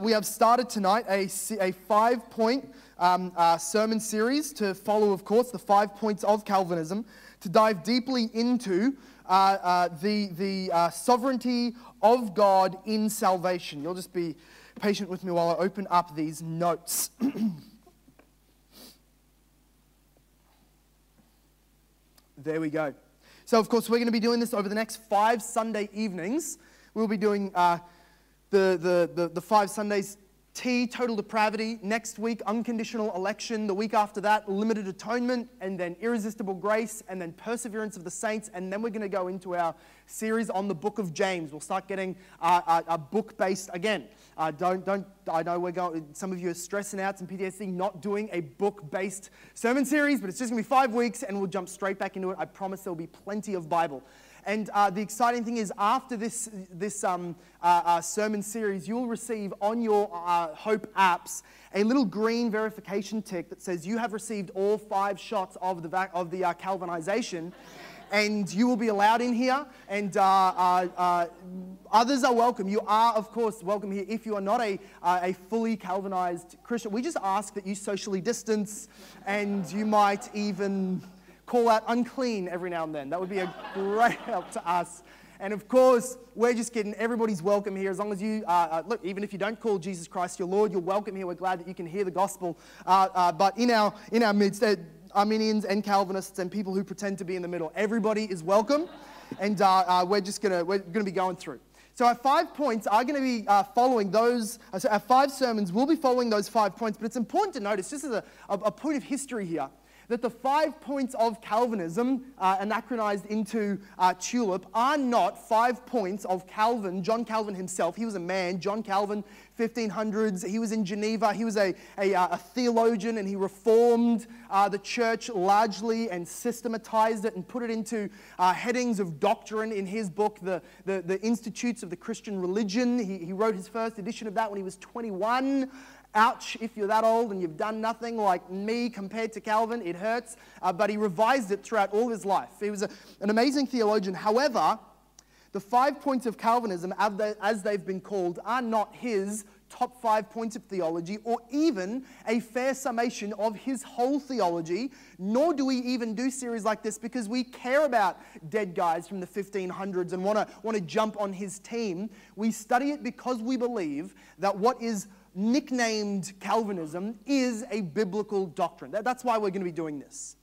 we have started tonight a, a five point um, uh, sermon series to follow, of course, the five points of Calvinism, to dive deeply into uh, uh, the, the uh, sovereignty of God in salvation. You'll just be patient with me while I open up these notes. there we go. So, of course, we're going to be doing this over the next five Sunday evenings. We'll be doing uh, the, the, the, the five Sundays T, total depravity. Next week, unconditional election. The week after that, limited atonement, and then irresistible grace, and then perseverance of the saints. And then we're going to go into our series on the book of James. We'll start getting a, a book based again. Uh, don't, don't, I know we're going, some of you are stressing out, some PTSD, not doing a book based sermon series, but it's just going to be five weeks, and we'll jump straight back into it. I promise there'll be plenty of Bible. And uh, the exciting thing is, after this, this um, uh, uh, sermon series, you'll receive on your uh, Hope apps a little green verification tick that says you have received all five shots of the, of the uh, Calvinization. And you will be allowed in here, and uh, others are welcome. You are, of course, welcome here if you are not a, a fully Calvinized Christian. We just ask that you socially distance, and you might even call out unclean every now and then. That would be a great help to us. And of course, we're just kidding. Everybody's welcome here. As long as you, uh, uh, look, even if you don't call Jesus Christ your Lord, you're welcome here. We're glad that you can hear the gospel. Uh, uh but in our, in our midst, there Arminians and Calvinists and people who pretend to be in the middle. Everybody is welcome. And uh, uh, we're just going to, we're to be going through. So our five points are going to be uh, following those, so our five sermons will be following those five points, but it's important to notice, just as a, a point of history here, that the five points of Calvinism, uh, anachronized into uh, Tulip, are not five points of Calvin, John Calvin himself. He was a man, John Calvin, 1500s. He was in Geneva. He was a, a, uh, a theologian and he reformed uh, the church largely and systematized it and put it into uh, headings of doctrine in his book, the, the, the Institutes of the Christian Religion. He, he wrote his first edition of that when he was 21. Ouch, if you're that old and you've done nothing like me compared to Calvin, it hurts. Uh, but he revised it throughout all his life. He was a, an amazing theologian. However, the five points of Calvinism, as they've been called, are not his top five points of theology or even a fair summation of his whole theology, nor do we even do series like this because we care about dead guys from the 1500s and want to want to jump on his team. We study it because we believe that what is nicknamed Calvinism is a biblical doctrine. That's why we're going to be doing this.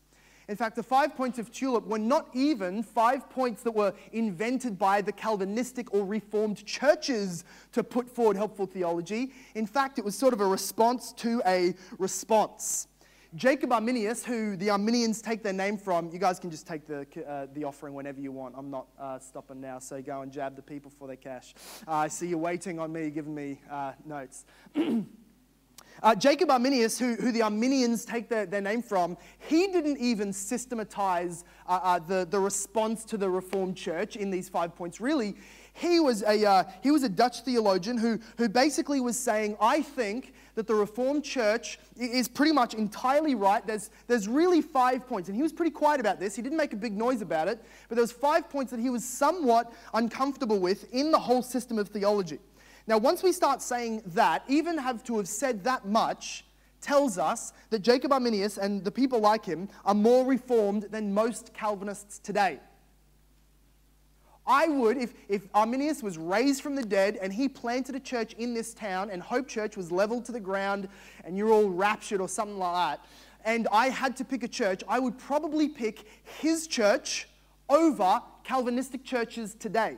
In fact, the five points of Tulip were not even five points that were invented by the Calvinistic or Reformed churches to put forward helpful theology. In fact, it was sort of a response to a response. Jacob Arminius, who the Arminians take their name from, you guys can just take the, uh, the offering whenever you want. I'm not uh, stopping now, so go and jab the people for their cash. Uh, I see you're waiting on me, giving me uh, notes. Uh, Jacob Arminius, who, who, the Arminians take their, their, name from, he didn't even systematize uh, uh, the, the response to the Reformed Church in these five points. Really, he was a, uh, he was a Dutch theologian who, who basically was saying, I think that the Reformed Church is pretty much entirely right. There's, there's really five points. And he was pretty quiet about this. He didn't make a big noise about it. But there was five points that he was somewhat uncomfortable with in the whole system of theology. Now, once we start saying that, even have to have said that much, tells us that Jacob Arminius and the people like him are more reformed than most Calvinists today. I would, if, if Arminius was raised from the dead and he planted a church in this town and Hope Church was leveled to the ground and you're all raptured or something like that, and I had to pick a church, I would probably pick his church over Calvinistic churches today.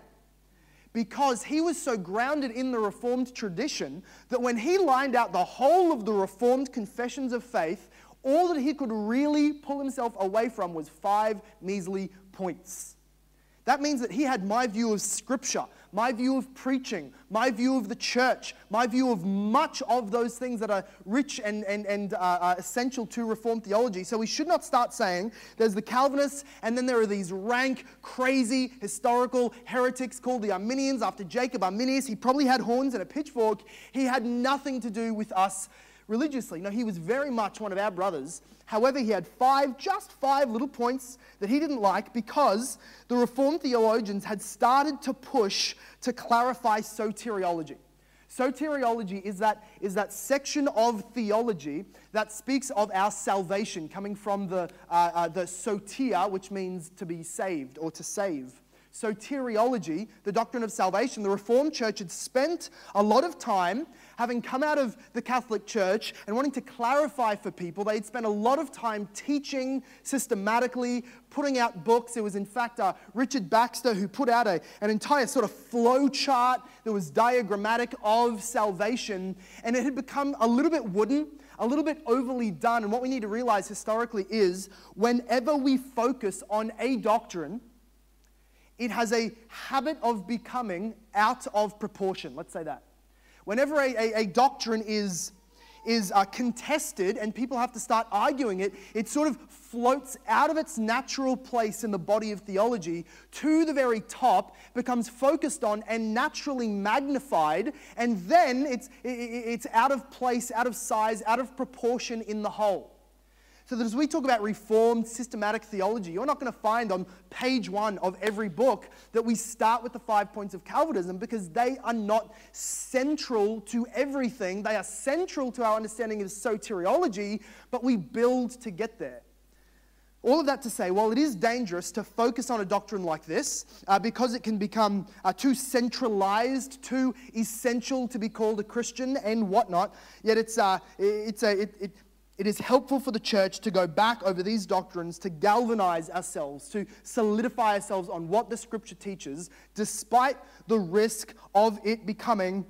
Because he was so grounded in the Reformed tradition that when he lined out the whole of the Reformed confessions of faith, all that he could really pull himself away from was five measly points. That means that he had my view of Scripture, my view of preaching, my view of the church, my view of much of those things that are rich and, and, and uh, uh, essential to Reformed theology. So we should not start saying there's the Calvinists and then there are these rank, crazy, historical heretics called the Arminians after Jacob Arminius. He probably had horns and a pitchfork. He had nothing to do with us religiously. No, he was very much one of our brothers. However, he had five, just five little points that he didn't like because the Reformed theologians had started to push to clarify soteriology. Soteriology is that, is that section of theology that speaks of our salvation, coming from the, uh, uh, the sotia, which means to be saved or to save soteriology, the doctrine of salvation, the Reformed Church had spent a lot of time having come out of the Catholic Church and wanting to clarify for people. They'd spent a lot of time teaching systematically, putting out books. It was, in fact, uh, Richard Baxter who put out a, an entire sort of flow chart that was diagrammatic of salvation, and it had become a little bit wooden a little bit overly done. And what we need to realize historically is whenever we focus on a doctrine, it has a habit of becoming out of proportion. Let's say that. Whenever a, a, a doctrine is, is uh, contested and people have to start arguing it, it sort of floats out of its natural place in the body of theology to the very top, becomes focused on and naturally magnified, and then it's, it's out of place, out of size, out of proportion in the whole. So that as we talk about reformed systematic theology, you're not going to find on page one of every book that we start with the five points of Calvinism because they are not central to everything. They are central to our understanding of soteriology, but we build to get there. All of that to say, while it is dangerous to focus on a doctrine like this, uh, because it can become uh, too centralized, too essential to be called a Christian and whatnot, yet it's, uh, it's a, it, it it is helpful for the church to go back over these doctrines, to galvanize ourselves, to solidify ourselves on what the scripture teaches, despite the risk of it becoming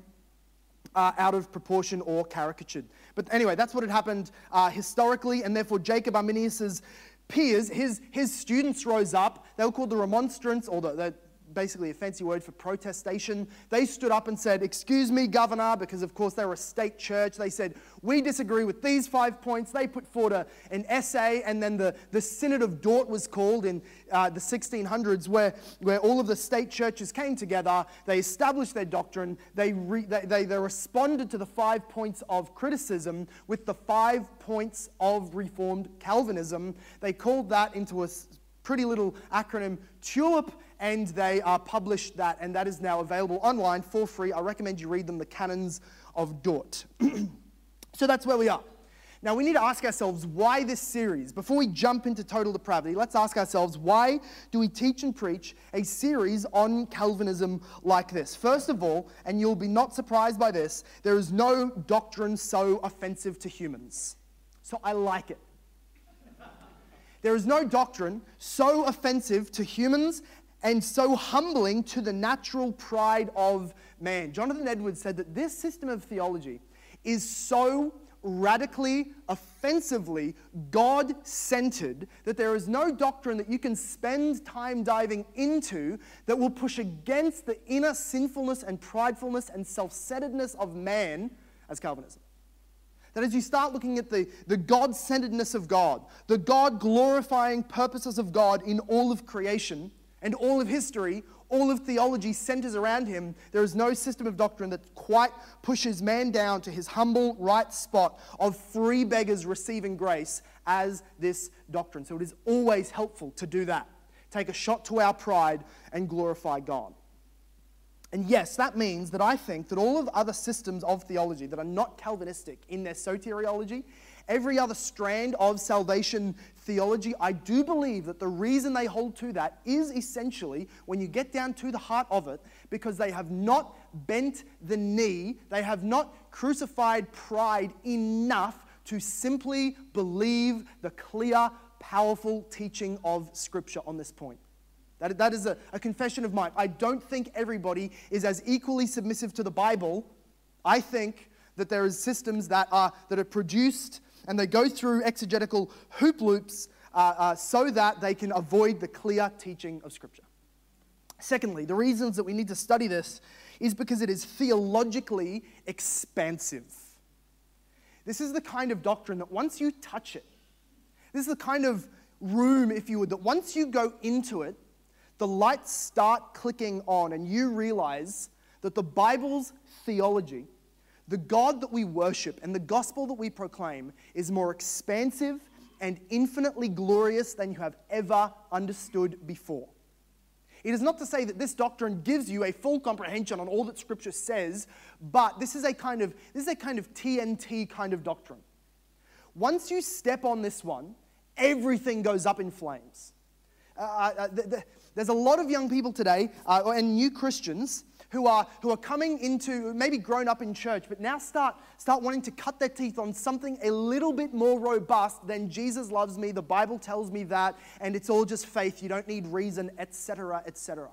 uh, out of proportion or caricatured. But anyway, that's what had happened uh, historically, and therefore Jacob Arminius's peers, his, his students rose up. They were called the remonstrants, or the, the basically a fancy word for protestation. They stood up and said, Excuse me, Governor, because of course they were a state church. They said, We disagree with these five points. They put forward a, an essay, and then the, the Synod of Dort was called in uh, the 1600s, where, where all of the state churches came together. They established their doctrine. They, re, they, they, they responded to the five points of criticism with the five points of Reformed Calvinism. They called that into a pretty little acronym, TULIP and they uh, published that, and that is now available online for free. I recommend you read them, The Canons of Dort. so that's where we are. Now, we need to ask ourselves why this series. Before we jump into total depravity, let's ask ourselves why do we teach and preach a series on Calvinism like this? First of all, and you'll be not surprised by this, there is no doctrine so offensive to humans. So I like it. There is no doctrine so offensive to humans and so humbling to the natural pride of man. Jonathan Edwards said that this system of theology is so radically, offensively God centered that there is no doctrine that you can spend time diving into that will push against the inner sinfulness and pridefulness and self centeredness of man as Calvinism. That as you start looking at the, the God centeredness of God, the God glorifying purposes of God in all of creation, and all of history, all of theology centers around him. There is no system of doctrine that quite pushes man down to his humble right spot of free beggars receiving grace as this doctrine. So it is always helpful to do that. Take a shot to our pride and glorify God. And yes, that means that I think that all of other systems of theology that are not Calvinistic in their soteriology, every other strand of salvation theology, I do believe that the reason they hold to that is essentially, when you get down to the heart of it, because they have not bent the knee, they have not crucified pride enough to simply believe the clear, powerful teaching of Scripture on this point. That, that is a, a confession of mine. I don't think everybody is as equally submissive to the Bible. I think that there is systems that are, that are produced and they go through exegetical hoop loops uh, uh, so that they can avoid the clear teaching of Scripture. Secondly, the reasons that we need to study this is because it is theologically expansive. This is the kind of doctrine that once you touch it, this is the kind of room, if you would, that once you go into it, the lights start clicking on and you realize that the Bible's theology the God that we worship and the gospel that we proclaim is more expansive and infinitely glorious than you have ever understood before. It is not to say that this doctrine gives you a full comprehension on all that Scripture says, but this is a kind of this is a kind of TNT kind of doctrine. Once you step on this one, everything goes up in flames. Uh, uh, uh the, the, there's a lot of young people today uh, and new Christians who are, who are coming into, maybe grown up in church, but now start, start wanting to cut their teeth on something a little bit more robust than Jesus loves me, the Bible tells me that, and it's all just faith. You don't need reason, etc., etc.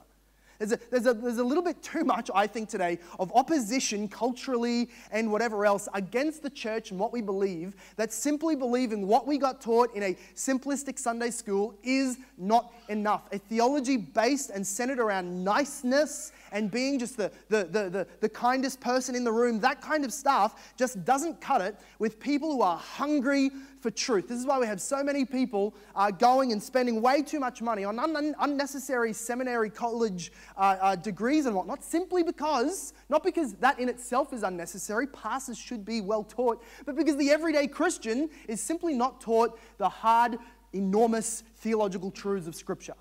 There's a, there's, a, there's a little bit too much, I think, today of opposition culturally and whatever else against the church and what we believe that simply believing what we got taught in a simplistic Sunday school is not enough. A theology based and centered around niceness and being just the, the, the, the, the kindest person in the room, that kind of stuff just doesn't cut it with people who are hungry for truth. This is why we have so many people uh, going and spending way too much money on un- unnecessary seminary college uh, uh, degrees and whatnot, simply because, not because that in itself is unnecessary, pastors should be well taught, but because the everyday Christian is simply not taught the hard, enormous theological truths of Scripture.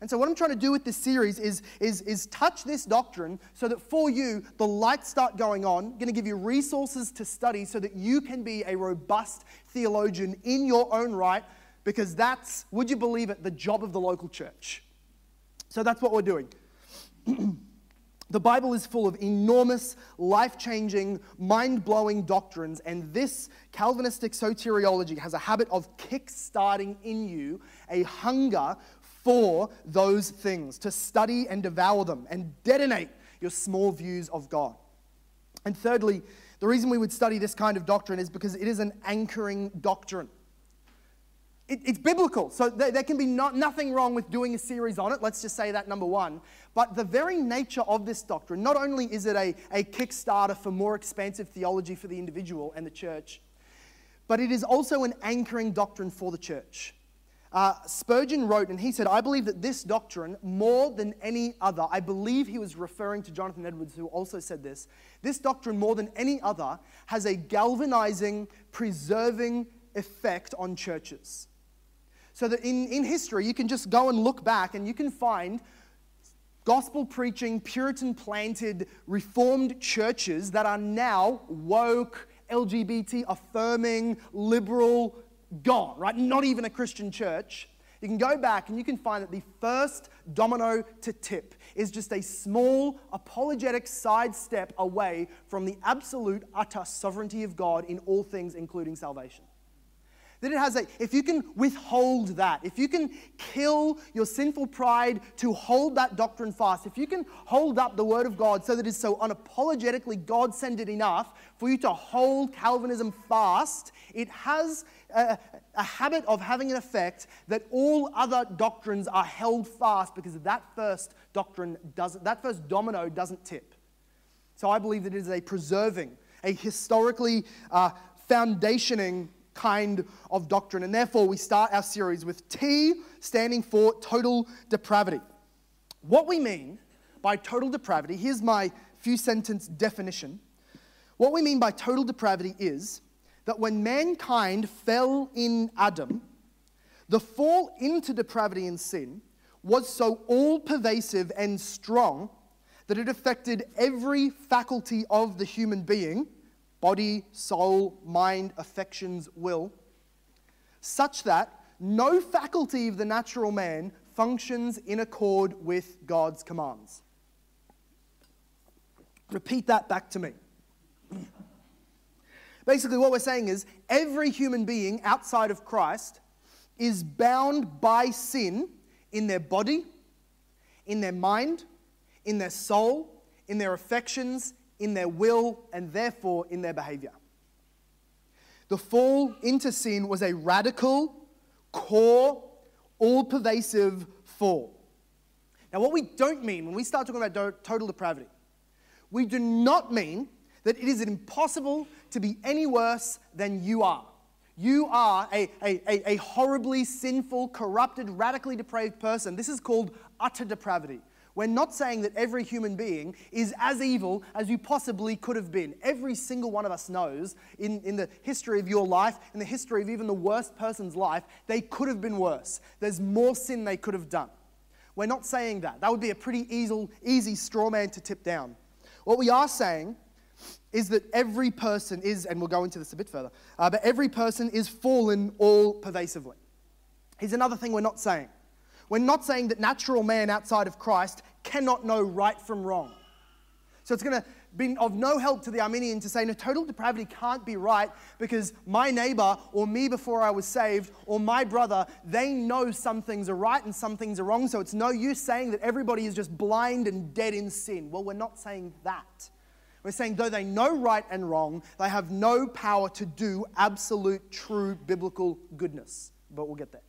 And so, what I'm trying to do with this series is, is, is touch this doctrine so that for you, the lights start going on. I'm going to give you resources to study so that you can be a robust theologian in your own right, because that's, would you believe it, the job of the local church. So, that's what we're doing. the Bible is full of enormous, life changing, mind blowing doctrines, and this Calvinistic soteriology has a habit of kick starting in you a hunger for those things, to study and devour them and detonate your small views of God. And thirdly, the reason we would study this kind of doctrine is because it is an anchoring doctrine. It, it's biblical, so there, there can be not, nothing wrong with doing a series on it. Let's just say that number one. But the very nature of this doctrine, not only is it a, a kickstarter for more expansive theology for the individual and the church, but it is also an anchoring doctrine for the church. Uh, Spurgeon wrote, and he said, I believe that this doctrine, more than any other, I believe he was referring to Jonathan Edwards, who also said this, this doctrine, more than any other, has a galvanizing, preserving effect on churches. So that in, in history, you can just go and look back and you can find gospel preaching, Puritan planted, reformed churches that are now woke, LGBT affirming, liberal, gone, right? Not even a Christian church. You can go back and you can find that the first domino to tip is just a small apologetic sidestep away from the absolute, utter sovereignty of God in all things, including salvation. That it has a, if you can withhold that, if you can kill your sinful pride to hold that doctrine fast, if you can hold up the Word of God so that it's so unapologetically God centered enough for you to hold Calvinism fast, it has a, a, habit of having an effect that all other doctrines are held fast because that first doctrine doesn't, that first domino doesn't tip. So I believe that it is a preserving, a historically uh, foundationing kind of doctrine. And therefore, we start our series with T standing for total depravity. What we mean by total depravity, here's my few sentence definition. What we mean by total depravity is that when mankind fell in Adam, the fall into depravity and sin was so all pervasive and strong that it affected every faculty of the human being body, soul, mind, affections, will such that no faculty of the natural man functions in accord with God's commands. Repeat that back to me. Basically, what we're saying is every human being outside of Christ is bound by sin in their body, in their mind, in their soul, in their affections, in their will, and therefore in their behavior. The fall into sin was a radical, core, all pervasive fall. Now, what we don't mean when we start talking about total depravity, we do not mean that it is impossible to be any worse than you are. You are a, a, a, horribly sinful, corrupted, radically depraved person. This is called utter depravity. We're not saying that every human being is as evil as you possibly could have been. Every single one of us knows in, in the history of your life, in the history of even the worst person's life, they could have been worse. There's more sin they could have done. We're not saying that. That would be a pretty easy, easy straw man to tip down. What we are saying is that every person is, and we'll go into this a bit further, uh, but every person is fallen all pervasively. Here's another thing we're not saying. We're not saying that natural man outside of Christ cannot know right from wrong. So it's going to be of no help to the Arminian to say, no, total depravity can't be right because my neighbor or me before I was saved or my brother, they know some things are right and some things are wrong. So it's no use saying that everybody is just blind and dead in sin. Well, we're not saying that. We're saying, though they know right and wrong, they have no power to do absolute, true biblical goodness. But we'll get there.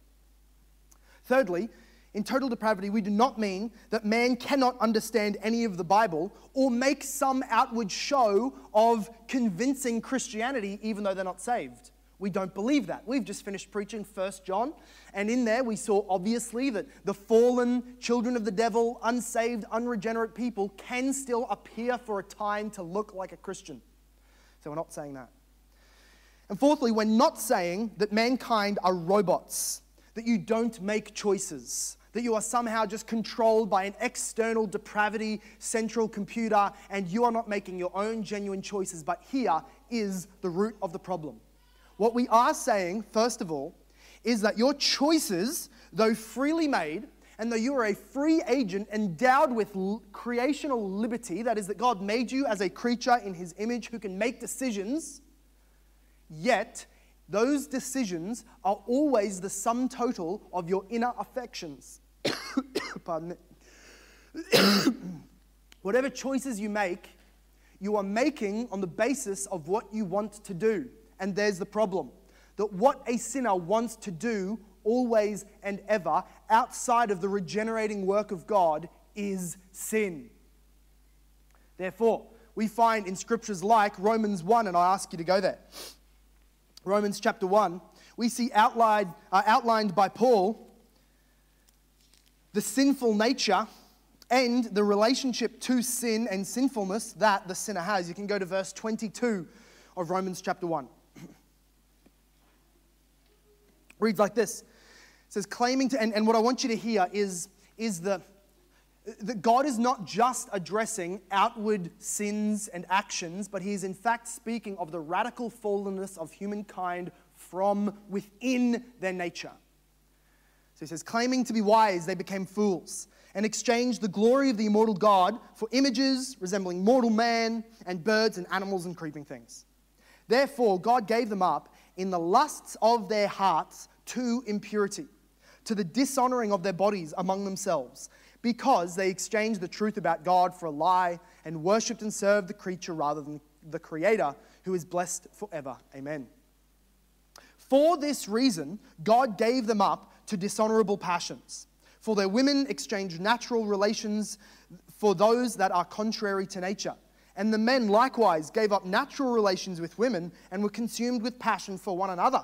Thirdly, in total depravity, we do not mean that man cannot understand any of the Bible or make some outward show of convincing Christianity even though they're not saved. We don't believe that. We've just finished preaching 1 John, and in there we saw obviously that the fallen children of the devil, unsaved, unregenerate people can still appear for a time to look like a Christian. So we're not saying that. And fourthly, we're not saying that mankind are robots, that you don't make choices, that you are somehow just controlled by an external depravity central computer and you are not making your own genuine choices. But here is the root of the problem. What we are saying, first of all, is that your choices, though freely made, and though you are a free agent endowed with creational liberty, that is, that God made you as a creature in his image who can make decisions, yet those decisions are always the sum total of your inner affections. Pardon me. Whatever choices you make, you are making on the basis of what you want to do. And there's the problem that what a sinner wants to do always and ever outside of the regenerating work of God is sin. Therefore, we find in scriptures like Romans 1, and I ask you to go there. Romans chapter 1, we see outlined, uh, outlined by Paul the sinful nature and the relationship to sin and sinfulness that the sinner has. You can go to verse 22 of Romans chapter 1. Reads like this. It says, claiming to, and, and what I want you to hear is, is the, that God is not just addressing outward sins and actions, but He is in fact speaking of the radical fallenness of humankind from within their nature. So he says, claiming to be wise, they became fools and exchanged the glory of the immortal God for images resembling mortal man and birds and animals and creeping things. Therefore, God gave them up in the lusts of their hearts to impurity, to the dishonoring of their bodies among themselves, because they exchanged the truth about God for a lie and worshipped and served the creature rather than the Creator, who is blessed forever. Amen. For this reason, God gave them up to dishonorable passions. For their women exchanged natural relations for those that are contrary to nature. And the men likewise gave up natural relations with women and were consumed with passion for one another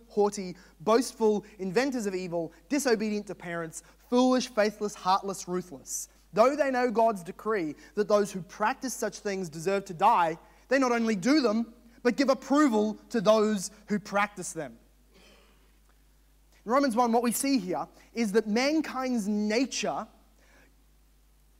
haughty, boastful, inventors of evil, disobedient to parents, foolish, faithless, heartless, ruthless. Though they know God's decree that those who practice such things deserve to die, they not only do them, but give approval to those who practice them. In Romans 1, what we see here is that mankind's nature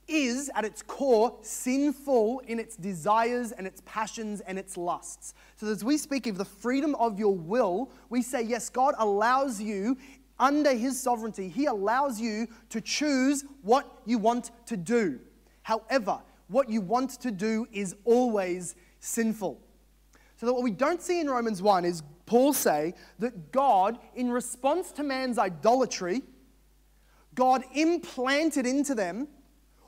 is, at its core, sinful in its desires and its passions and its lusts. So, as we speak of the freedom of your will, we say, yes, God allows you, under His sovereignty, He allows you to choose what you want to do. However, what you want to do is always sinful. So, that what we don't see in Romans 1 is Paul say that God, in response to man's idolatry, God implanted into them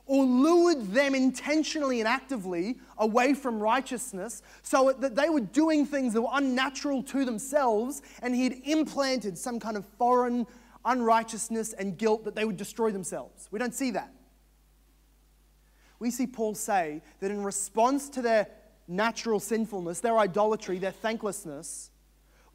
or lured them intentionally and actively away from righteousness so that they were doing things that were unnatural to themselves, and he had implanted some kind of foreign unrighteousness and guilt that they would destroy themselves. We don't see that. we see Paul say that in response to their natural sinfulness, their idolatry, their thanklessness,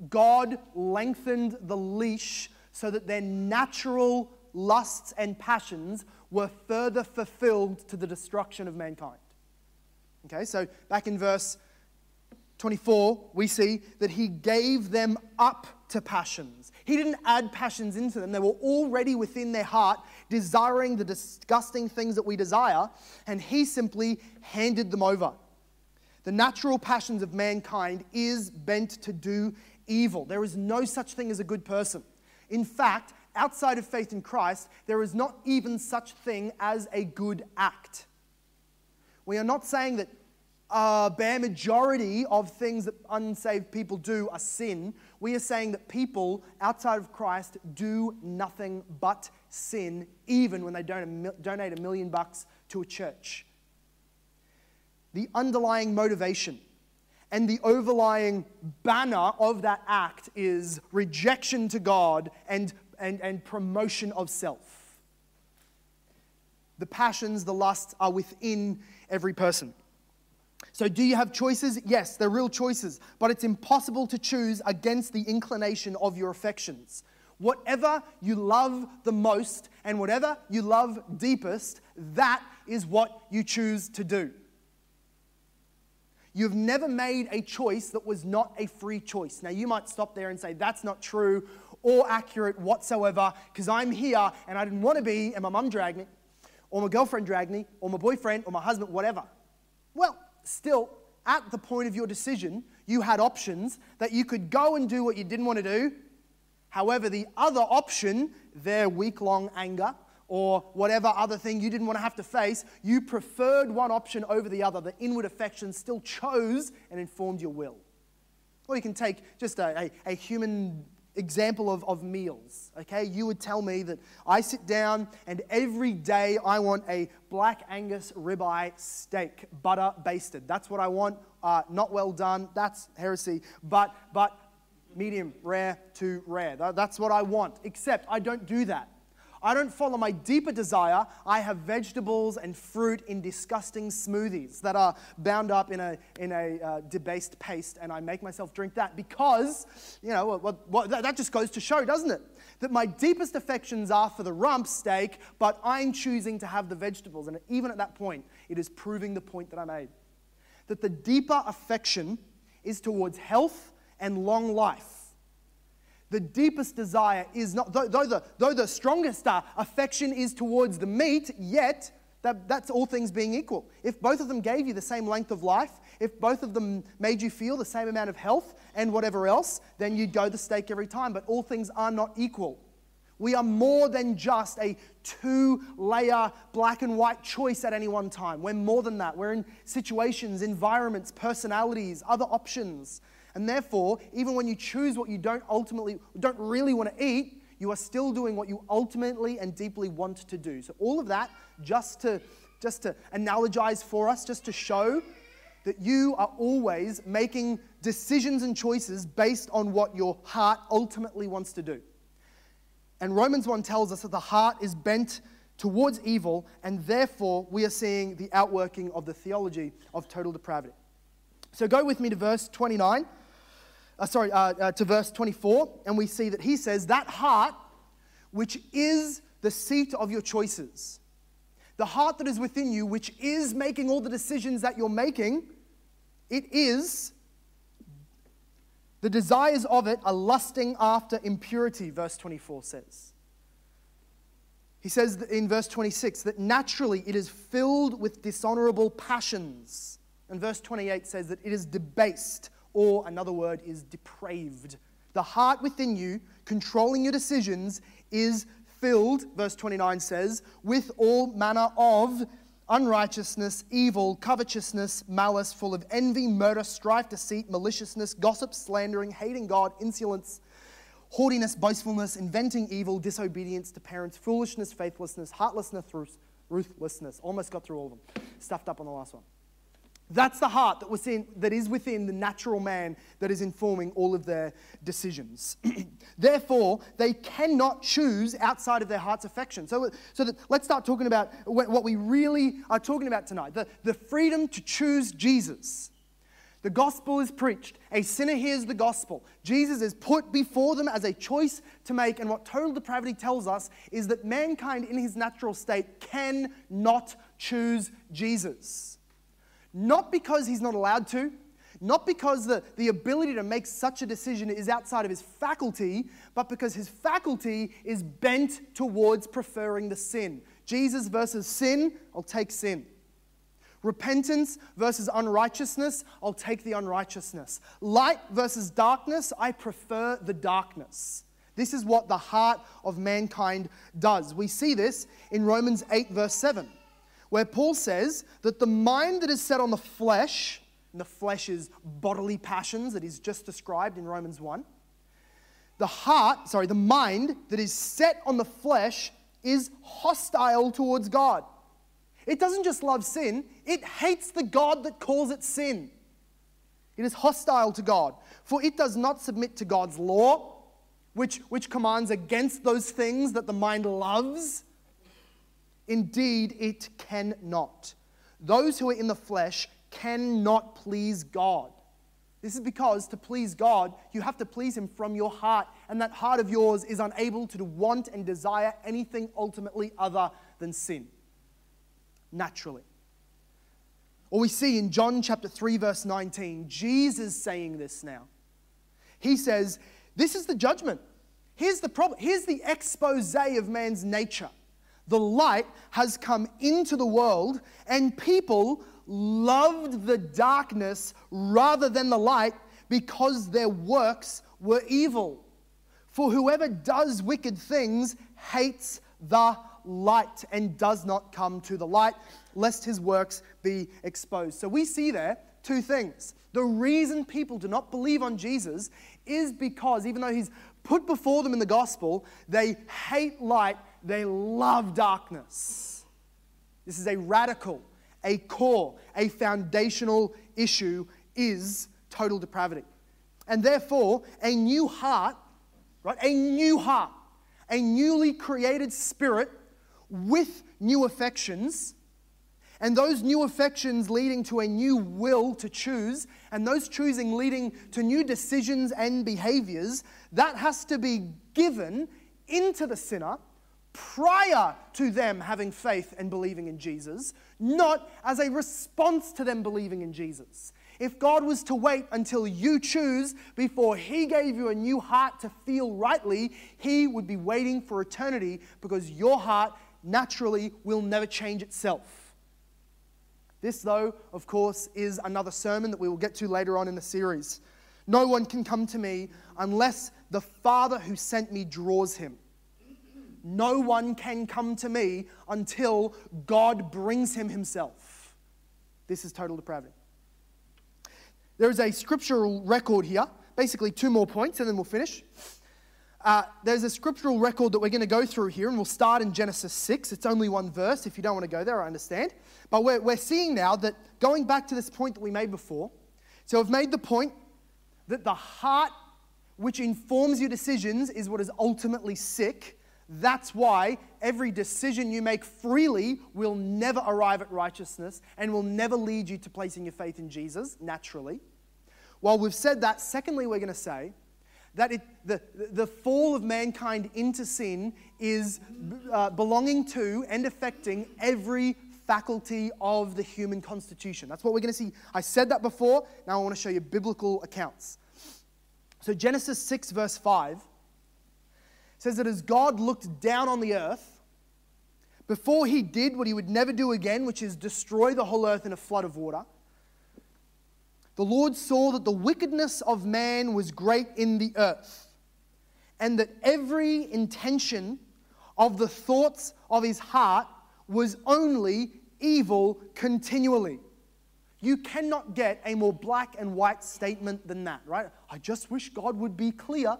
God lengthened the leash so that their natural lusts and passions were further fulfilled to the destruction of mankind. Okay, so back in verse 24, we see that he gave them up to passions. He didn't add passions into them. They were already within their heart, desiring the disgusting things that we desire, and he simply handed them over. The natural passions of mankind is bent to do evil. There is no such thing as a good person. In fact, outside of faith in Christ, there is not even such thing as a good act. We are not saying that a bare majority of things that unsaved people do are sin. We are saying that people outside of Christ do nothing but sin, even when they donate a million bucks to a church. The underlying motivation and the overlying banner of that act is rejection to God and, and, and promotion of self. The passions, the lusts are within every person. So, do you have choices? Yes, they're real choices, but it's impossible to choose against the inclination of your affections. Whatever you love the most and whatever you love deepest, that is what you choose to do. You've never made a choice that was not a free choice. Now, you might stop there and say, that's not true or accurate whatsoever because I'm here and I didn't want to be, and my mum dragged me, or my girlfriend dragged me, or my boyfriend, or my husband, whatever. Well, still, at the point of your decision, you had options that you could go and do what you didn't want to do. However, the other option, their week long anger, or whatever other thing you didn't want to have to face, you preferred one option over the other. The inward affection still chose and informed your will. Or you can take just a, a, a human example of, of meals, okay? You would tell me that I sit down and every day I want a black Angus ribeye steak, butter basted. That's what I want. Uh, not well done. That's heresy. But, but medium rare to rare. That's what I want. Except I don't do that. I don't follow my deeper desire. I have vegetables and fruit in disgusting smoothies that are bound up in a, in a uh, debased paste, and I make myself drink that because, you know, that just goes to show, doesn't it? That my deepest affections are for the rump steak, but I'm choosing to have the vegetables. And even at that point, it is proving the point that I made. That the deeper affection is towards health and long life the deepest desire is not, though, though the, though the strongest uh, affection is towards the meat, yet that, that's all things being equal. If both of them gave you the same length of life, if both of them made you feel the same amount of health and whatever else, then you'd go the steak every time. But all things are not equal. We are more than just a two layer black and white choice at any one time. We're more than that. We're in situations, environments, personalities, other options. And therefore, even when you choose what you don't ultimately, don't really want to eat, you are still doing what you ultimately and deeply want to do. So all of that just to just to analogize for us, just to show that you are always making decisions and choices based on what your heart ultimately wants to do. And Romans 1 tells us that the heart is bent towards evil, and therefore we are seeing the outworking of the theology of total depravity. So go with me to verse 29 uh, sorry, uh, uh, to verse 24, and we see that he says, That heart, which is the seat of your choices, the heart that is within you, which is making all the decisions that you're making, it is the desires of it are lusting after impurity, verse 24 says. He says in verse 26 that naturally it is filled with dishonorable passions. And verse 28 says that it is debased or another word is depraved. The heart within you, controlling your decisions, is filled, verse 29 says, with all manner of unrighteousness, evil, covetousness, malice, full of envy, murder, strife, deceit, maliciousness, gossip, slandering, hating God, insolence, haughtiness, boastfulness, inventing evil, disobedience to parents, foolishness, faithlessness, heartlessness, ruthlessness. Almost got through all of them. Stuffed up on the last one. That's the heart that, within, that is within the natural man that is informing all of their decisions. Therefore, they cannot choose outside of their heart's affection. So, so that, let's start talking about what we really are talking about tonight the, the freedom to choose Jesus. The gospel is preached. A sinner hears the gospel. Jesus is put before them as a choice to make. And what total depravity tells us is that mankind in his natural state cannot choose Jesus. Not because he's not allowed to, not because the, the ability to make such a decision is outside of his faculty, but because his faculty is bent towards preferring the sin. Jesus versus sin, I'll take sin. Repentance versus unrighteousness, I'll take the unrighteousness. Light versus darkness, I prefer the darkness. This is what the heart of mankind does. We see this in Romans 8, verse 7, where Paul says that the mind that is set on the flesh, and the flesh is bodily passions that is just described in Romans 1, the heart, sorry, the mind that is set on the flesh is hostile towards God. It doesn't just love sin, it hates the God that calls it sin. It is hostile to God, for it does not submit to God's law, which, which commands against those things that the mind loves. Indeed, it cannot. Those who are in the flesh cannot please God. This is because to please God, you have to please Him from your heart, and that heart of yours is unable to want and desire anything ultimately other than sin naturally. Or we see in John chapter 3, verse 19, Jesus saying this now. He says, This is the judgment. Here's the problem. Here's the expose of man's nature. The light has come into the world, and people loved the darkness rather than the light because their works were evil. For whoever does wicked things hates the light and does not come to the light, lest his works be exposed. So we see there two things. The reason people do not believe on Jesus is because, even though he's put before them in the gospel, they hate light, they love darkness. This is a radical, a core, a foundational issue is total depravity. And therefore, a new heart, right? A new heart, a newly created spirit with new affections, and those new affections leading to a new will to choose, and those choosing leading to new decisions and behaviors, that has to be given into the sinner prior to them having faith and believing in Jesus, not as a response to them believing in Jesus. If God was to wait until you choose before He gave you a new heart to feel rightly, He would be waiting for eternity because your heart naturally will never change itself. This, though, of course, is another sermon that we will get to later on in the series. No one can come to me unless the Father who sent me draws him. No one can come to me until God brings him himself. This is total depravity. There is a scriptural record here, basically two more points, and then we'll finish. Uh, there's a scriptural record that we're going to go through here, and we'll start in Genesis 6. It's only one verse. If you don't want to go there, I understand. But we're, we're seeing now that going back to this point that we made before, so we've made the point that the heart which informs your decisions is what is ultimately sick. That's why every decision you make freely will never arrive at righteousness and will never lead you to placing your faith in Jesus naturally. While we've said that, secondly, we're going to say that it, the, the fall of mankind into sin is uh, belonging to and affecting every faculty of the human constitution. That's what we're going to see. I said that before. Now I want to show you biblical accounts. So, Genesis 6, verse 5 says that as God looked down on the earth, before he did what he would never do again, which is destroy the whole earth in a flood of water, the Lord saw that the wickedness of man was great in the earth, and that every intention of the thoughts of his heart was only evil continually. You cannot get a more black and white statement than that, right? I just wish God would be clear.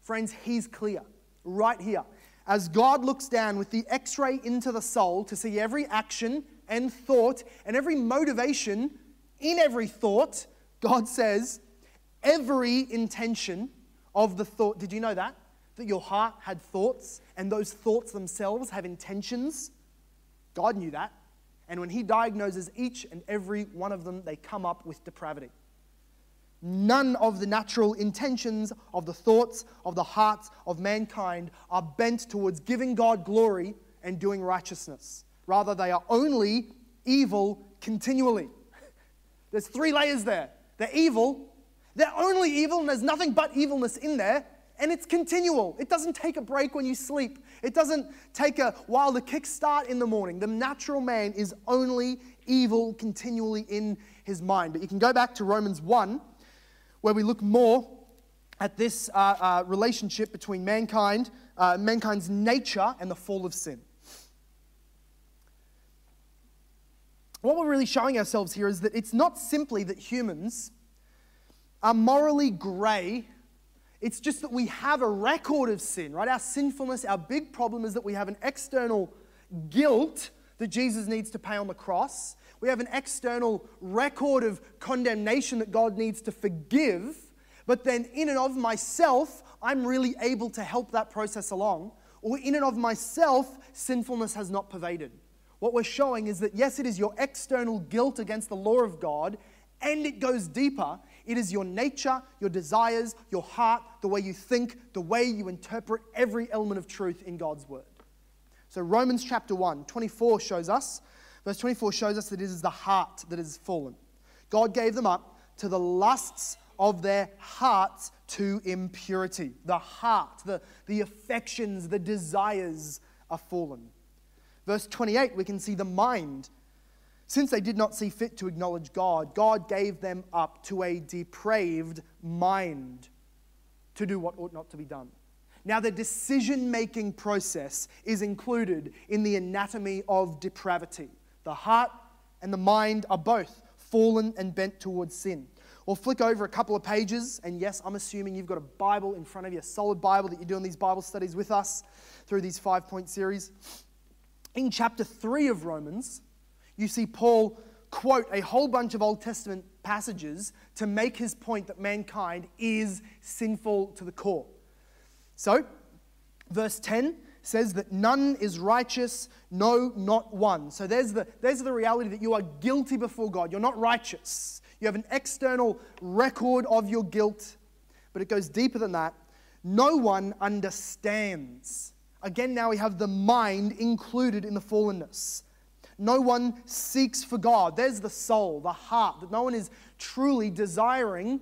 Friends, He's clear right here. As God looks down with the x ray into the soul to see every action and thought and every motivation in every thought, God says, every intention of the thought. Did you know that? That your heart had thoughts, and those thoughts themselves have intentions? God knew that. And when He diagnoses each and every one of them, they come up with depravity. None of the natural intentions of the thoughts of the hearts of mankind are bent towards giving God glory and doing righteousness. Rather, they are only evil continually. There's three layers there. They're evil, they're only evil, and there's nothing but evilness in there, and it's continual. It doesn't take a break when you sleep, it doesn't take a while to kickstart in the morning. The natural man is only evil continually in his mind. But you can go back to Romans 1 where we look more at this uh, uh, relationship between mankind, uh, mankind's nature, and the fall of sin. What we're really showing ourselves here is that it's not simply that humans are morally grey, it's just that we have a record of sin, right? Our sinfulness, our big problem is that we have an external guilt that Jesus needs to pay on the cross. We have an external record of condemnation that God needs to forgive, but then in and of myself, I'm really able to help that process along. Or in and of myself, sinfulness has not pervaded. What we're showing is that yes, it is your external guilt against the law of God, and it goes deeper. It is your nature, your desires, your heart, the way you think, the way you interpret every element of truth in God's word. So, Romans chapter 1, 24 shows us Verse 24 shows us that it is the heart that is fallen. God gave them up to the lusts of their hearts to impurity. The heart, the, the affections, the desires are fallen. Verse 28, we can see the mind. Since they did not see fit to acknowledge God, God gave them up to a depraved mind to do what ought not to be done. Now, the decision making process is included in the anatomy of depravity. The heart and the mind are both fallen and bent towards sin. Or flick over a couple of pages, and yes, I'm assuming you've got a Bible in front of you, a solid Bible that you're doing these Bible studies with us through these five point series. In chapter 3 of Romans, you see Paul quote a whole bunch of Old Testament passages to make his point that mankind is sinful to the core. So, verse 10 says that none is righteous, no, not one. So there's the, there's the reality that you are guilty before God. You're not righteous. You have an external record of your guilt, but it goes deeper than that. No one understands. Again, now we have the mind included in the fallenness. No one seeks for God. There's the soul, the heart, that no one is truly desiring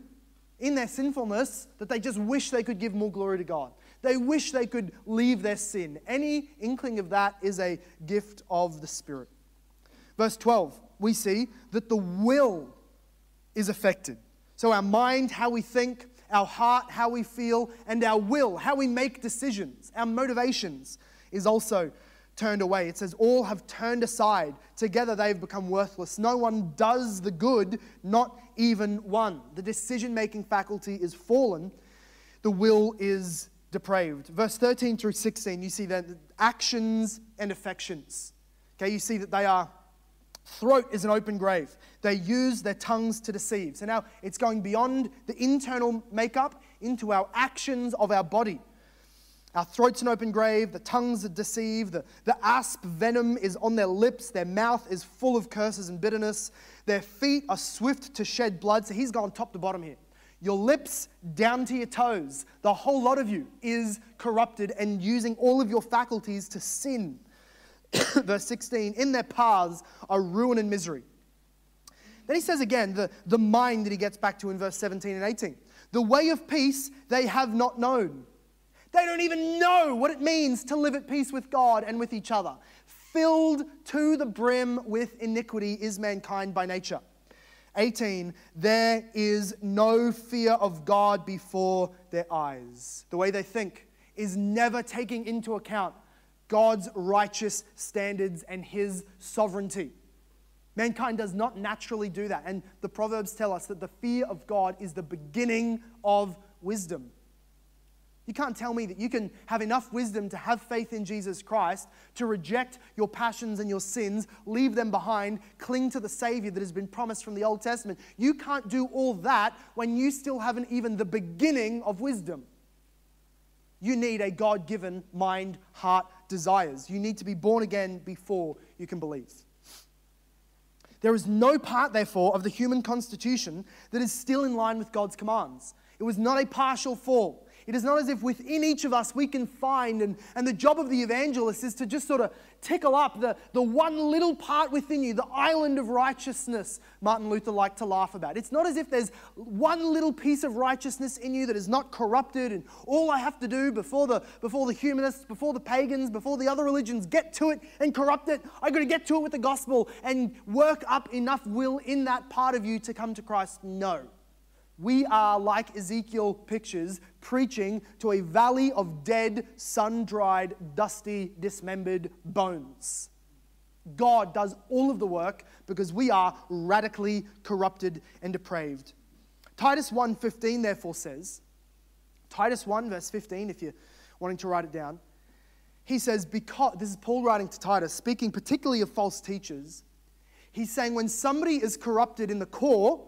in their sinfulness that they just wish they could give more glory to God. They wish they could leave their sin. Any inkling of that is a gift of the Spirit. Verse 12, we see that the will is affected. So, our mind, how we think, our heart, how we feel, and our will, how we make decisions, our motivations, is also turned away. It says, All have turned aside. Together they've become worthless. No one does the good, not even one. The decision making faculty is fallen. The will is depraved. Verse 13 through 16, you see that actions and affections. Okay, you see that they are, throat is an open grave. They use their tongues to deceive. So now it's going beyond the internal makeup into our actions of our body. Our throat's an open grave, the tongues are deceived, the, the asp venom is on their lips, their mouth is full of curses and bitterness, their feet are swift to shed blood. So he's gone top to bottom here your lips down to your toes, the whole lot of you is corrupted and using all of your faculties to sin. Verse 16, in their paths are ruin and misery. Then he says again, the, the mind that he gets back to in verse 17 and 18. The way of peace they have not known. They don't even know what it means to live at peace with God and with each other. Filled to the brim with iniquity is mankind by nature. 18, there is no fear of God before their eyes. The way they think is never taking into account God's righteous standards and his sovereignty. Mankind does not naturally do that. And the Proverbs tell us that the fear of God is the beginning of wisdom. You can't tell me that you can have enough wisdom to have faith in Jesus Christ, to reject your passions and your sins, leave them behind, cling to the Savior that has been promised from the Old Testament. You can't do all that when you still haven't even the beginning of wisdom. You need a God given mind, heart, desires. You need to be born again before you can believe. There is no part, therefore, of the human constitution that is still in line with God's commands. It was not a partial fall. It is not as if within each of us we can find, and, and the job of the evangelist is to just sort of tickle up the, the one little part within you, the island of righteousness, Martin Luther liked to laugh about. It's not as if there's one little piece of righteousness in you that is not corrupted, and all I have to do before the, before the humanists, before the pagans, before the other religions get to it and corrupt it, i got to get to it with the gospel and work up enough will in that part of you to come to Christ. No. We are, like Ezekiel pictures, preaching to a valley of dead, sun dried, dusty, dismembered bones. God does all of the work because we are radically corrupted and depraved. Titus 1:15 therefore says, Titus 1 verse 15 if you're wanting to write it down. He says because this is Paul writing to Titus speaking particularly of false teachers. He's saying when somebody is corrupted in the core,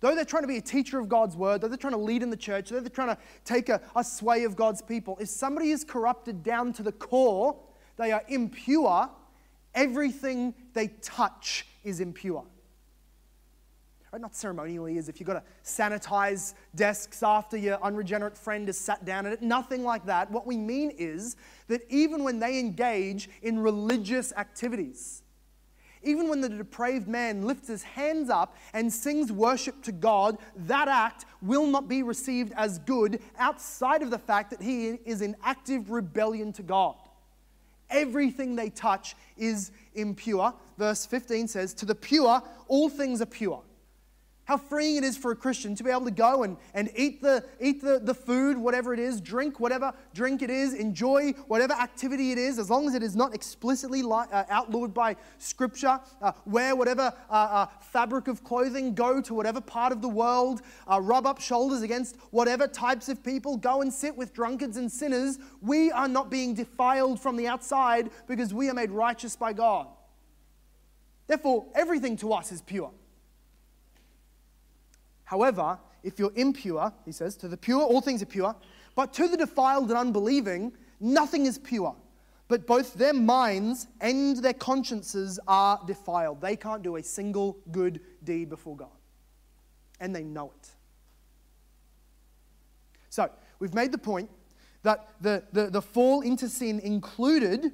Though they're trying to be a teacher of God's word, though they're trying to lead in the church, though they're trying to take a, a sway of God's people, if somebody is corrupted down to the core, they are impure, everything they touch is impure. Right? Not ceremonially, as if you've got to sanitize desks after your unregenerate friend has sat down at it. Nothing like that. What we mean is that even when they engage in religious activities, even when the depraved man lifts his hands up and sings worship to God, that act will not be received as good outside of the fact that he is in active rebellion to God. Everything they touch is impure. Verse 15 says, To the pure, all things are pure. How freeing it is for a Christian to be able to go and, and eat, the, eat the, the food, whatever it is, drink whatever drink it is, enjoy whatever activity it is, as long as it is not explicitly li- uh, outlawed by Scripture, uh, wear whatever uh, uh fabric of clothing, go to whatever part of the world, uh, rub up shoulders against whatever types of people, go and sit with drunkards and sinners. We are not being defiled from the outside because we are made righteous by God. Therefore, everything to us is pure. However, if you're impure, he says, to the pure, all things are pure, but to the defiled and unbelieving, nothing is pure. But both their minds and their consciences are defiled. They can't do a single good deed before God. And they know it. So, we've made the point that the, the, the fall into sin included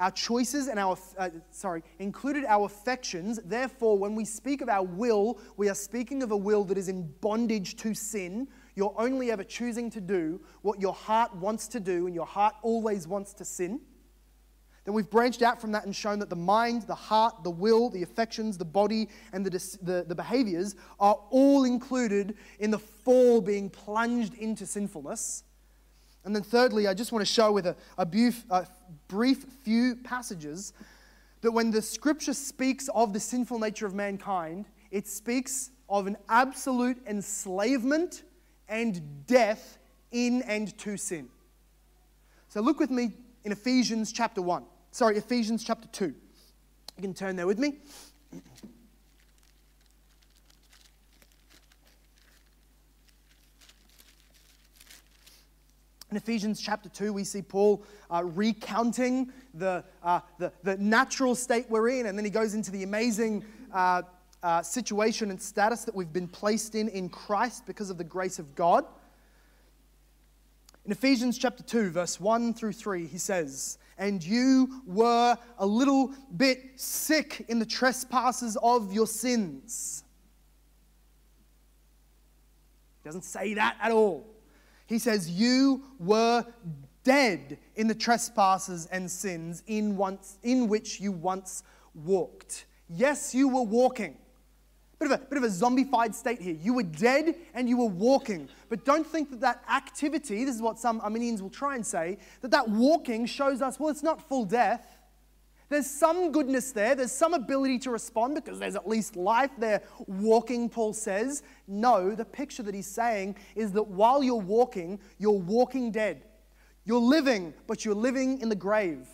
our choices and our, uh, sorry, included our affections. Therefore, when we speak of our will, we are speaking of a will that is in bondage to sin. You're only ever choosing to do what your heart wants to do, and your heart always wants to sin. Then we've branched out from that and shown that the mind, the heart, the will, the affections, the body, and the, the, the behaviors are all included in the fall being plunged into sinfulness. And then, thirdly, I just want to show with a, a, brief, a brief few passages that when the scripture speaks of the sinful nature of mankind, it speaks of an absolute enslavement and death in and to sin. So look with me in Ephesians chapter 1. Sorry, Ephesians chapter 2. You can turn there with me. In Ephesians chapter 2, we see Paul uh, recounting the, uh, the, the, natural state we're in, and then he goes into the amazing uh, uh, situation and status that we've been placed in in Christ because of the grace of God. In Ephesians chapter 2, verse 1 through 3, he says, And you were a little bit sick in the trespasses of your sins. He doesn't say that at all. He says, You were dead in the trespasses and sins in, once, in which you once walked. Yes, you were walking. Bit of, a, bit of a zombified state here. You were dead and you were walking. But don't think that that activity, this is what some Arminians will try and say, that that walking shows us, well, it's not full death. There's some goodness there, there's some ability to respond because there's at least life there walking, Paul says. No, the picture that he's saying is that while you're walking, you're walking dead. You're living, but you're living in the grave.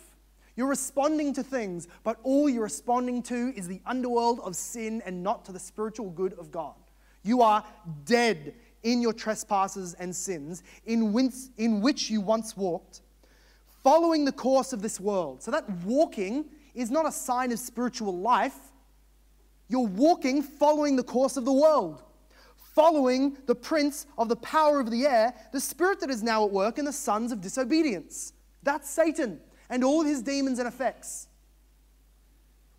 You're responding to things, but all you're responding to is the underworld of sin and not to the spiritual good of God. You are dead in your trespasses and sins, in which, you once walked following the course of this world. So that walking is not a sign of spiritual life. You're walking following the course of the world, following the prince of the power of the air, the spirit that is now at work in the sons of disobedience. That's Satan and all his demons and effects.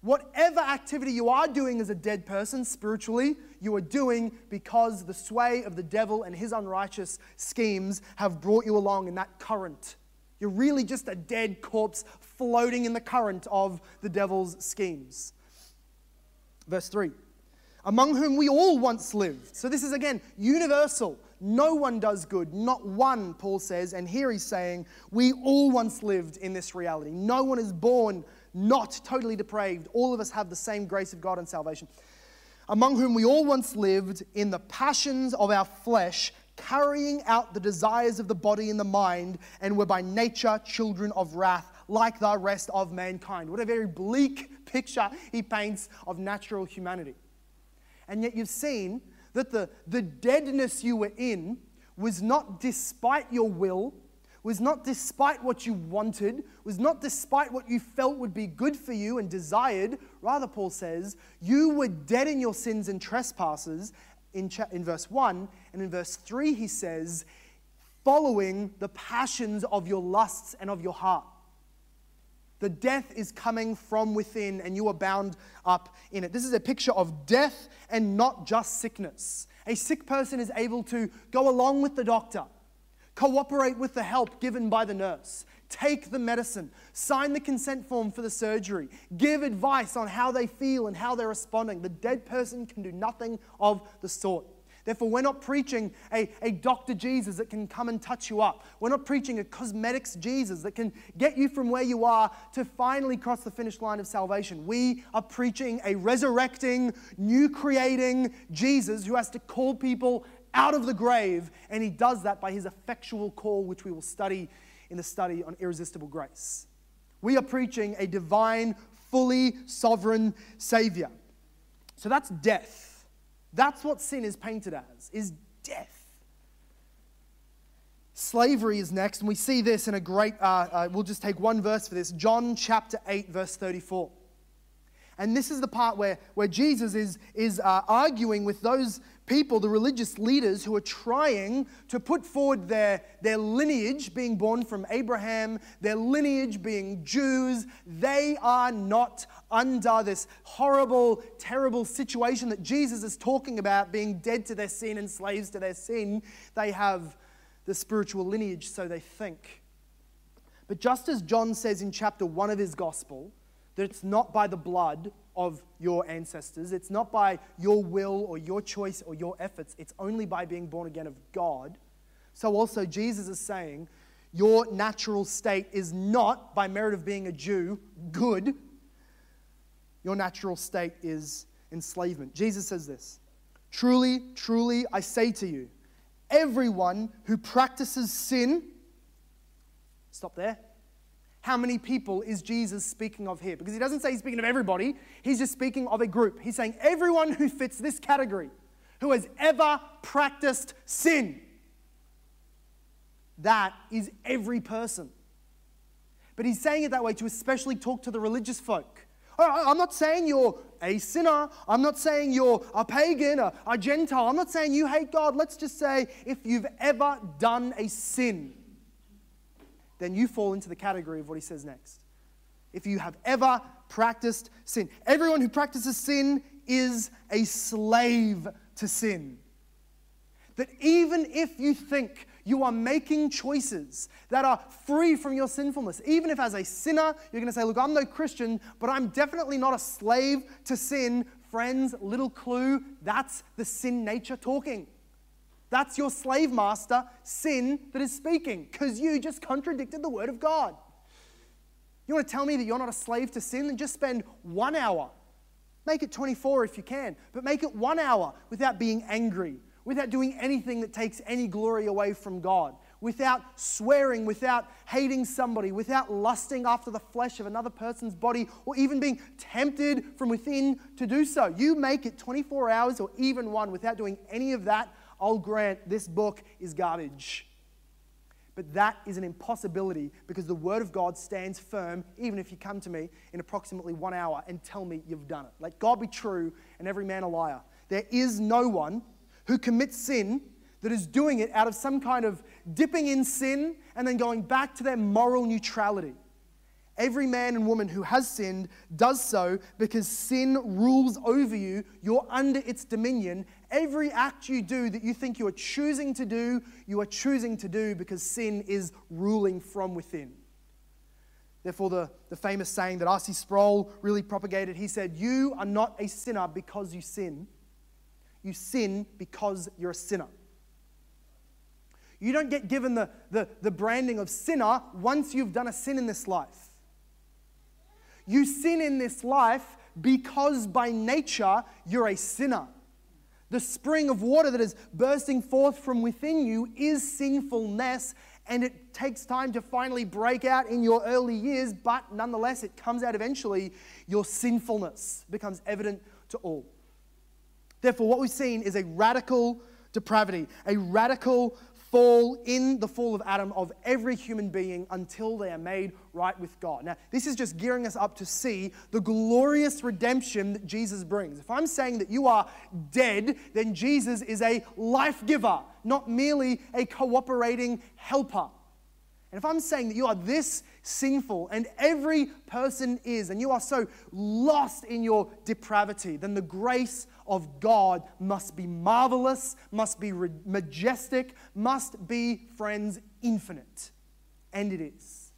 Whatever activity you are doing as a dead person spiritually, you are doing because the sway of the devil and his unrighteous schemes have brought you along in that current. You're really just a dead corpse floating in the current of the devil's schemes. Verse 3 Among whom we all once lived. So this is again universal. No one does good, not one, Paul says. And here he's saying, we all once lived in this reality. No one is born not totally depraved. All of us have the same grace of God and salvation. Among whom we all once lived in the passions of our flesh carrying out the desires of the body and the mind, and were by nature children of wrath, like the rest of mankind. What a very bleak picture he paints of natural humanity. And yet you've seen that the, the deadness you were in was not despite your will, was not despite what you wanted, was not despite what you felt would be good for you and desired. Rather, Paul says, you were dead in your sins and trespasses, in, cha- in verse 1. And in verse 3, he says, following the passions of your lusts and of your heart. The death is coming from within, and you are bound up in it. This is a picture of death and not just sickness. A sick person is able to go along with the doctor, cooperate with the help given by the nurse, take the medicine, sign the consent form for the surgery, give advice on how they feel and how they're responding. The dead person can do nothing of the sort. Therefore, we're not preaching a, a Dr. Jesus that can come and touch you up. We're not preaching a cosmetics Jesus that can get you from where you are to finally cross the finish line of salvation. We are preaching a resurrecting, new creating Jesus who has to call people out of the grave, and he does that by his effectual call, which we will study in the study on irresistible grace. We are preaching a divine, fully sovereign Savior. So that's death. That's what sin is painted as, is death. Slavery is next, and we see this in a great, uh, uh, we'll just take one verse for this John chapter 8, verse 34. And this is the part where, where Jesus is, is uh, arguing with those people, the religious leaders who are trying to put forward their, their lineage being born from Abraham, their lineage being Jews. They are not under this horrible, terrible situation that Jesus is talking about, being dead to their sin and slaves to their sin. They have the spiritual lineage, so they think. But just as John says in chapter 1 of his gospel, that it's not by the blood of your ancestors. It's not by your will or your choice or your efforts. It's only by being born again of God. So, also, Jesus is saying your natural state is not by merit of being a Jew good. Your natural state is enslavement. Jesus says this Truly, truly, I say to you, everyone who practices sin, stop there how many people is Jesus speaking of here? Because he doesn't say he's speaking of everybody, he's just speaking of a group. He's saying everyone who fits this category, who has ever practiced sin. That is every person. But he's saying it that way to especially talk to the religious folk. Oh, I'm not saying you're a sinner. I'm not saying you're a pagan, a, a Gentile. I'm not saying you hate God. Let's just say if you've ever done a sin, then you fall into the category of what he says next. If you have ever practiced sin, everyone who practices sin is a slave to sin. That even if you think you are making choices that are free from your sinfulness, even if as a sinner you're going to say, Look, I'm no Christian, but I'm definitely not a slave to sin, friends, little clue, that's the sin nature talking. That's your slave master, sin, that is speaking, because you just contradicted the word of God. You want to tell me that you're not a slave to sin? Then just spend one hour. Make it 24 if you can, but make it one hour without being angry, without doing anything that takes any glory away from God, without swearing, without hating somebody, without lusting after the flesh of another person's body, or even being tempted from within to do so. You make it 24 hours or even one without doing any of that, I'll grant this book is garbage. But that is an impossibility because the Word of God stands firm, even if you come to me in approximately one hour and tell me you've done it. Let God be true and every man a liar. There is no one who commits sin that is doing it out of some kind of dipping in sin and then going back to their moral neutrality. Every man and woman who has sinned does so because sin rules over you. You're under its dominion. Every act you do that you think you are choosing to do, you are choosing to do because sin is ruling from within. Therefore, the, the famous saying that R.C. Sproul really propagated, he said, You are not a sinner because you sin. You sin because you're a sinner. You don't get given the, the, the branding of sinner once you've done a sin in this life. You sin in this life because by nature you're a sinner. The spring of water that is bursting forth from within you is sinfulness, and it takes time to finally break out in your early years, but nonetheless, it comes out eventually. Your sinfulness becomes evident to all. Therefore, what we've seen is a radical depravity, a radical fall in the fall of Adam of every human being until they are made right with God. Now, this is just gearing us up to see the glorious redemption that Jesus brings. If I'm saying that you are dead, then Jesus is a life giver, not merely a cooperating helper. And if I'm saying that you are this sinful, and every person is, and you are so lost in your depravity, then the grace of God must be marvelous, must be majestic, must be, friends, infinite. And it is.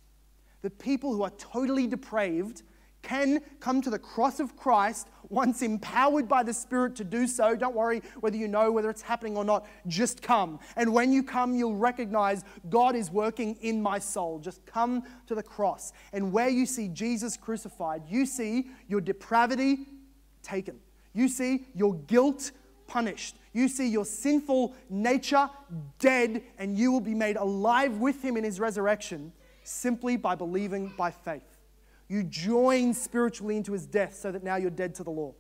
The people who are totally depraved can come to the cross of Christ once empowered by the Spirit to do so. Don't worry whether you know whether it's happening or not, just come. And when you come, you'll recognize God is working in my soul. Just come to the cross. And where you see Jesus crucified, you see your depravity taken. You see your guilt punished. You see your sinful nature dead, and you will be made alive with him in his resurrection simply by believing by faith. You join spiritually into his death so that now you're dead to the law.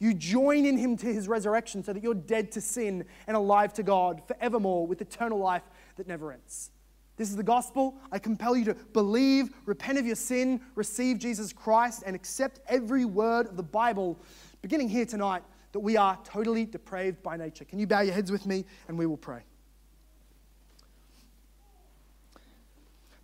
You join in him to his resurrection so that you're dead to sin and alive to God forevermore with eternal life that never ends. This is the gospel. I compel you to believe, repent of your sin, receive Jesus Christ, and accept every word of the Bible beginning here tonight, that we are totally depraved by nature. Can you bow your heads with me and we will pray?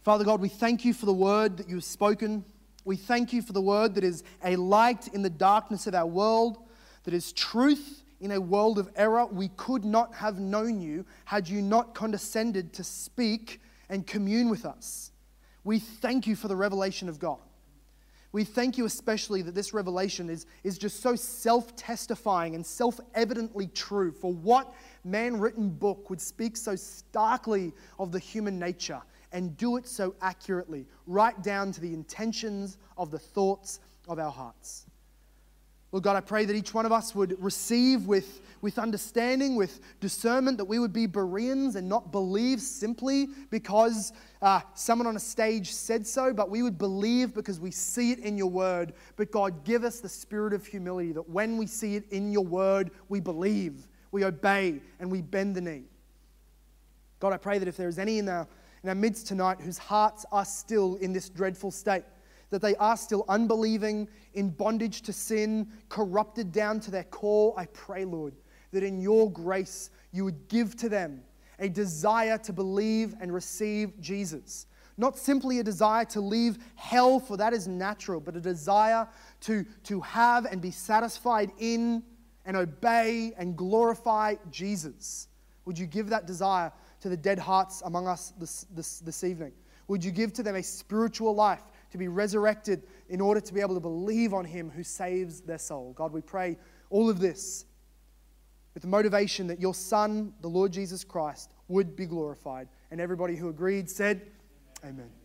Father God, we thank you for the word that you have spoken. We thank you for the word that is a light in the darkness of our world, that is truth in a world of error. We could not have known you had you not condescended to speak and commune with us. We thank you for the revelation of God. We thank you especially that this revelation is, is just so self testifying and self evidently true. For what man written book would speak so starkly of the human nature and do it so accurately, right down to the intentions of the thoughts of our hearts? Lord God, I pray that each one of us would receive with, with understanding, with discernment, that we would be Bereans and not believe simply because uh, someone on a stage said so, but we would believe because we see it in your word. But God, give us the spirit of humility that when we see it in your word, we believe, we obey, and we bend the knee. God, I pray that if there is any in our, in our midst tonight whose hearts are still in this dreadful state, that they are still unbelieving, in bondage to sin, corrupted down to their core, I pray, Lord, that in your grace you would give to them a desire to believe and receive Jesus. Not simply a desire to leave hell, for that is natural, but a desire to, to have and be satisfied in and obey and glorify Jesus. Would you give that desire to the dead hearts among us this, this, this evening? Would you give to them a spiritual life to be resurrected in order to be able to believe on Him who saves their soul. God, we pray all of this with the motivation that your Son, the Lord Jesus Christ, would be glorified. And everybody who agreed said, Amen. Amen.